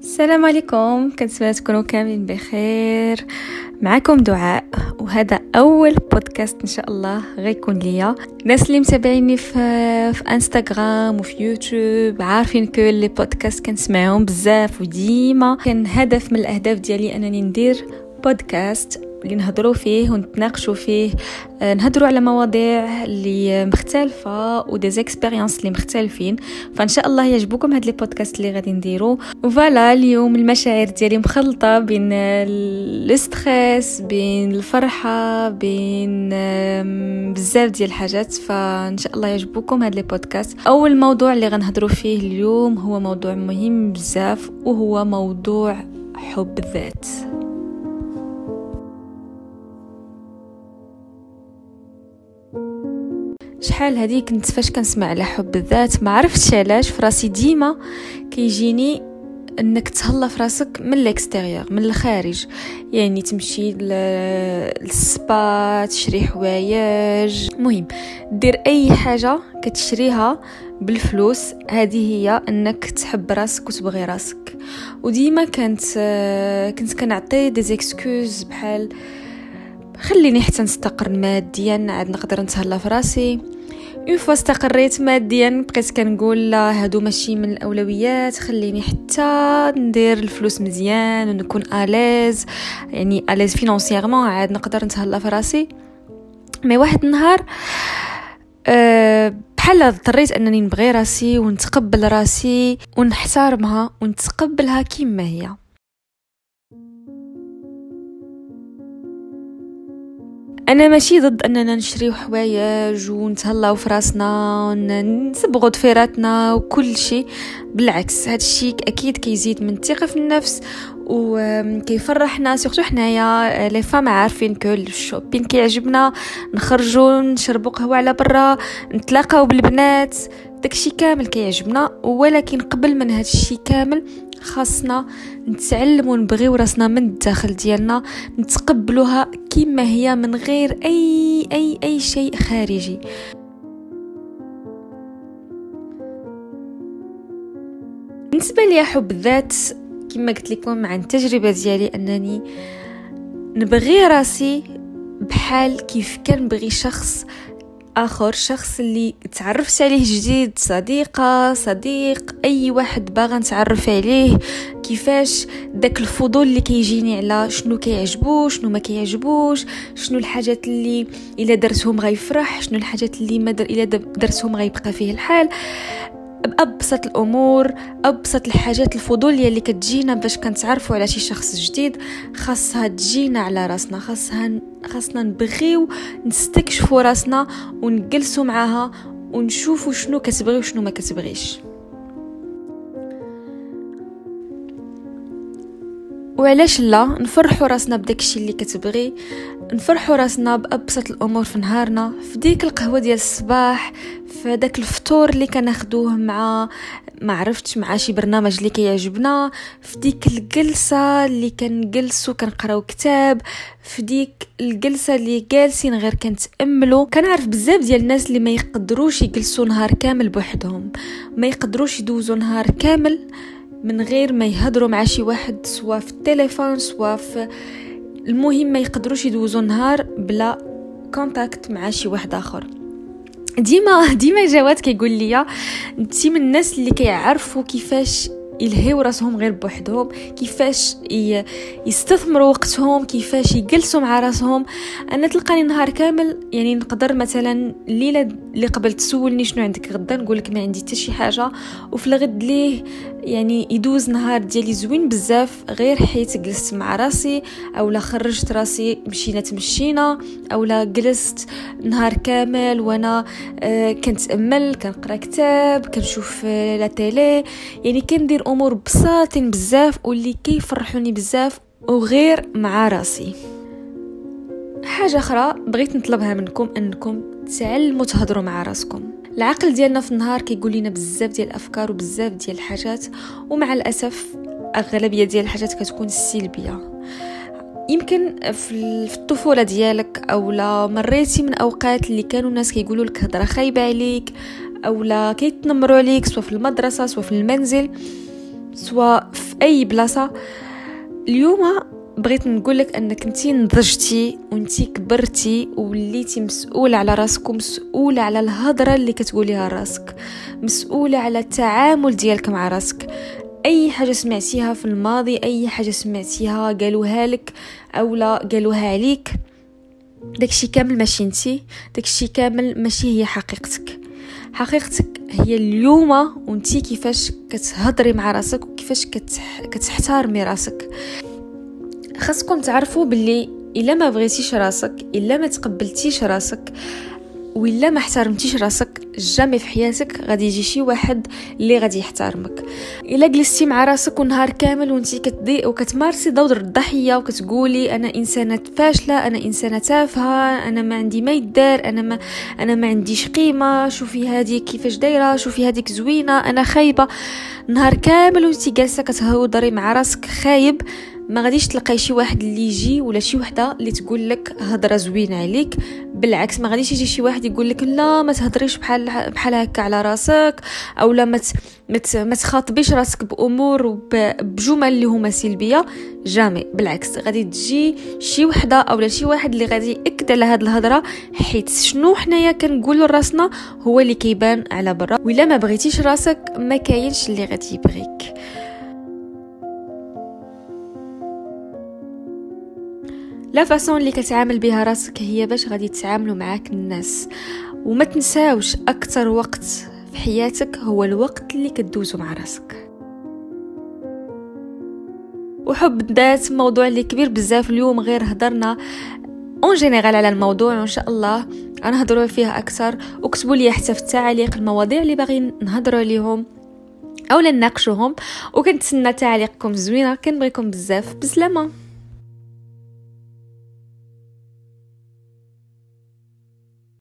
السلام عليكم. كنتمنى تكونوا كاملين بخير. معكم دعاء وهذا أول بودكاست إن شاء الله غيكون ليا. الناس اللي متابعيني في في انستغرام وفي يوتيوب عارفين كل les podcasts كنسمعهم بزاف وديما. كان هدف من الأهداف ديالي أنني ندير بودكاست اللي نهضروا فيه ونتناقشوا فيه. آه، نهضروا على مواضيع اللي مختلفة و des expériences اللي مختلفين. فإن شاء الله يعجبكم هاد لي بودكاست اللي غادي نديرو. وفوالا اليوم المشاعر ديالي مخلطة بين الاستريس بين الفرحة بين بزاف ديال الحاجات. فإن شاء الله يعجبكم هاد لي بودكاست أول موضوع اللي غنهضروا فيه اليوم هو موضوع مهم بزاف وهو موضوع حب الذات. شحال هذه كنت فاش كنسمع على حب الذات؟ ما عرفتش علاش. فراسي ديما كيجيني إنك تهلا في راسك من ال extérieur من الخارج. يعني تمشي للسبا تشري حوايج. مهم دير أي حاجة كتشريها بالفلوس هذه هي إنك تحب راسك وتبغي راسك. وديما كانت كنت كنعطي des excuses بحال خليني حتى نستقر ماديا. عاد نقدر نتهلا في راسي une fois استقريت ماديا بقيت كنقول لا هادو ماشي من الأولويات. خليني حتى ندير الفلوس مزيان ونكون à l'aise يعني à l'aise financièrement عاد نقدر نتهلا في راسي mais واحد النهار أه بحال اضطريت أنني نبغي راسي ونتقبل راسي ونحترمها ونتقبلها كما هي. أنا ماشي ضد أننا نشريو حوايج ونتهلاو في راسنا ونصبغوا ضفيراتنا وكل شيء. بالعكس هذا الشيء أكيد كيزيد من الثقة في النفس وكيفرحنا surtout حنايا les femmes عارفين que ال shopping كيعجبنا. نخرجوا نشربوا قهوة على برا نتلاقاو بالبنات داكشي كامل كيعجبنا. ولكن قبل من هذا الشيء كامل خاصنا نتعلموا نبغيو راسنا من الداخل ديالنا نتقبلوها كما هي من غير أي أي أي شيء خارجي. بالنسبة لي حب الذات كما قلت لكم عن التجربة ديالي أنني نبغي راسي بحال كيف كنبغي شخص آخر شخص اللي تعرفت عليه جديد صديقة صديق أي واحد باغا نتعرف عليه. كيفاش؟ داك الفضول اللي كيجيني على شنو كيعجبو شنو ما كيعجبوش شنو الحاجات اللي إلا درتهم غيفرح شنو الحاجات اللي ما در إلا درتهم غيبقى فيه الحال. بأبسط الأمور أبسط الحاجات الفضولية اللي كتجينا باش كنتعرفوا على شي شخص جديد خاصها تجينا على راسنا خاصها خاصنا نبغيو نستكشفوا راسنا ونجلسوا معاها ونشوفوا شنو كتبغي وشنو ما كتبغيش. وعلاش لا؟ نفرحوا راسنا بداكشي اللي كتبغي. نفرحوا راسنا بأبسط الأمور في نهارنا في ديك القهوة ديال الصباح في داك الفطور اللي كناخدوه مع ما عرفتش مع شي برنامج اللي كيعجبنا في ديك الجلسة اللي كنجلسو كنقراو كتاب في ديك الجلسة اللي جالسين غير كنتاملوا كنعرف بزاف ديال الناس اللي ما يقدروش يجلسوا نهار كامل بوحدهم ما يقدروش يدوزوا نهار كامل. من غير ما يهضروا مع شي واحد سواء في التليفون سواء في المهم ما يقدروش يدوزوا نهار بلا contact مع شي واحد آخر. ديما ديما جواد كيقول لي انت من الناس اللي كيعرفوا كيفاش يلهيو راسهم غير بوحدهم كيفاش يستثمروا وقتهم كيفاش يجلسوا مع راسهم. أنا تلقاني نهار كامل يعني نقدر مثلا الليلة اللي قبل تسولني شنو عندك غدا نقول لك ما عندي حتى شي حاجة وفي الغد ليه يعني يدوز نهار ديالي زوين بزاف غير حيت جلست مع راسي أولا خرجت راسي مشينا تمشينا أولا جلست نهار كامل وأنا آه كنتأمل كنقرأ كتاب كنشوف آه لا تيلي. يعني كندير أمور بساطين بزاف واللي كيفرحوني بزاف وغير مع راسي. حاجة أخرى بغيت نطلبها منكم إنكم تعلموا تهضروا مع راسكم. العقل ديالنا في النهار كيقول لنا بزاف ديال الأفكار وبزاف ديال الحاجات ومع الأسف أغلبية ديال الحاجات كتكون سلبية. يمكن في الطفولة ديالك أو لا مريتي من أوقات اللي كانوا الناس كيقولوا لك هضرة خايبة عليك اولا كيتنمروا عليك سواء في المدرسة سواء في المنزل سواء في أي بلاصة. اليوم بغيت نقول لك أنك انت نضجتي وانت كبرتي ووليتي مسؤولة على راسك ومسؤولة على الهضرة اللي كتقوليها راسك. مسؤولة على التعامل ديالك مع راسك. أي حاجة سمعتيها في الماضي أي حاجة سمعتيها قالوها لك أولا قالوها عليك. داكشي كامل ماشي انتي داكشي كامل ماشي هي حقيقتك. حقيقتك هي اليوم وانتي كيفاش كتهضري مع راسك وكيفاش كتح... كتحترمي راسك. خاصكم تعرفوا باللي إلا ما بغيتيش راسك إلا ما تقبلتيش راسك وإلا ما احترمتيش راسك جامي في حياتك غادي يجي شي واحد اللي غادي يحترمك. إلا جلستي مع راسك ونهار كامل وانتي كتضي وكتمارسي دور الضحية وكتقولي أنا إنسانة فاشلة أنا إنسانة تافهة أنا ما عندي ما يدار أنا ما أنا ما عنديش قيمة شوفي هذه كيفاش دايرة شوفي هذيك زوينة أنا خايبة. نهار كامل وانتي جالسة كتهودري مع راسك خايب ما غاديش تلقاي شي واحد اللي يجي ولا شي وحدة اللي تقول لك هضرة زوينة عليك بالعكس ما غاديش يجي شي واحد يقول لك لا ما تهضريش بحال بحال هكا على راسك أو لا ما تخاطبيش راسك بأمور بجمل اللي هما سلبية جامي بالعكس غادي تجي شي وحدة اولا شي واحد اللي غادي يأكد على هاد الهضرة حيت شنو حنايا كنقولوا لراسنا هو اللي كيبان على برا ولا ما بغيتيش راسك ما كاينش اللي غادي يبغيك. la façon اللي كتعامل بها راسك هي باش غادي تتعاملوا معاك الناس. وما تنساوش أكثر وقت في حياتك هو الوقت اللي كدوزو مع راسك. وحب الذات موضوع اللي كبير بزاف اليوم غير هضرنا en général على الموضوع وإن شاء الله غنهضروا فيه أكثر. وكتبوا لي حتى في التعاليق المواضيع اللي باغيين نهضروا عليهم أو نناقشوهم. وكنتسنى تعليقكم زوينة. كنبغيكم بزاف بسلامه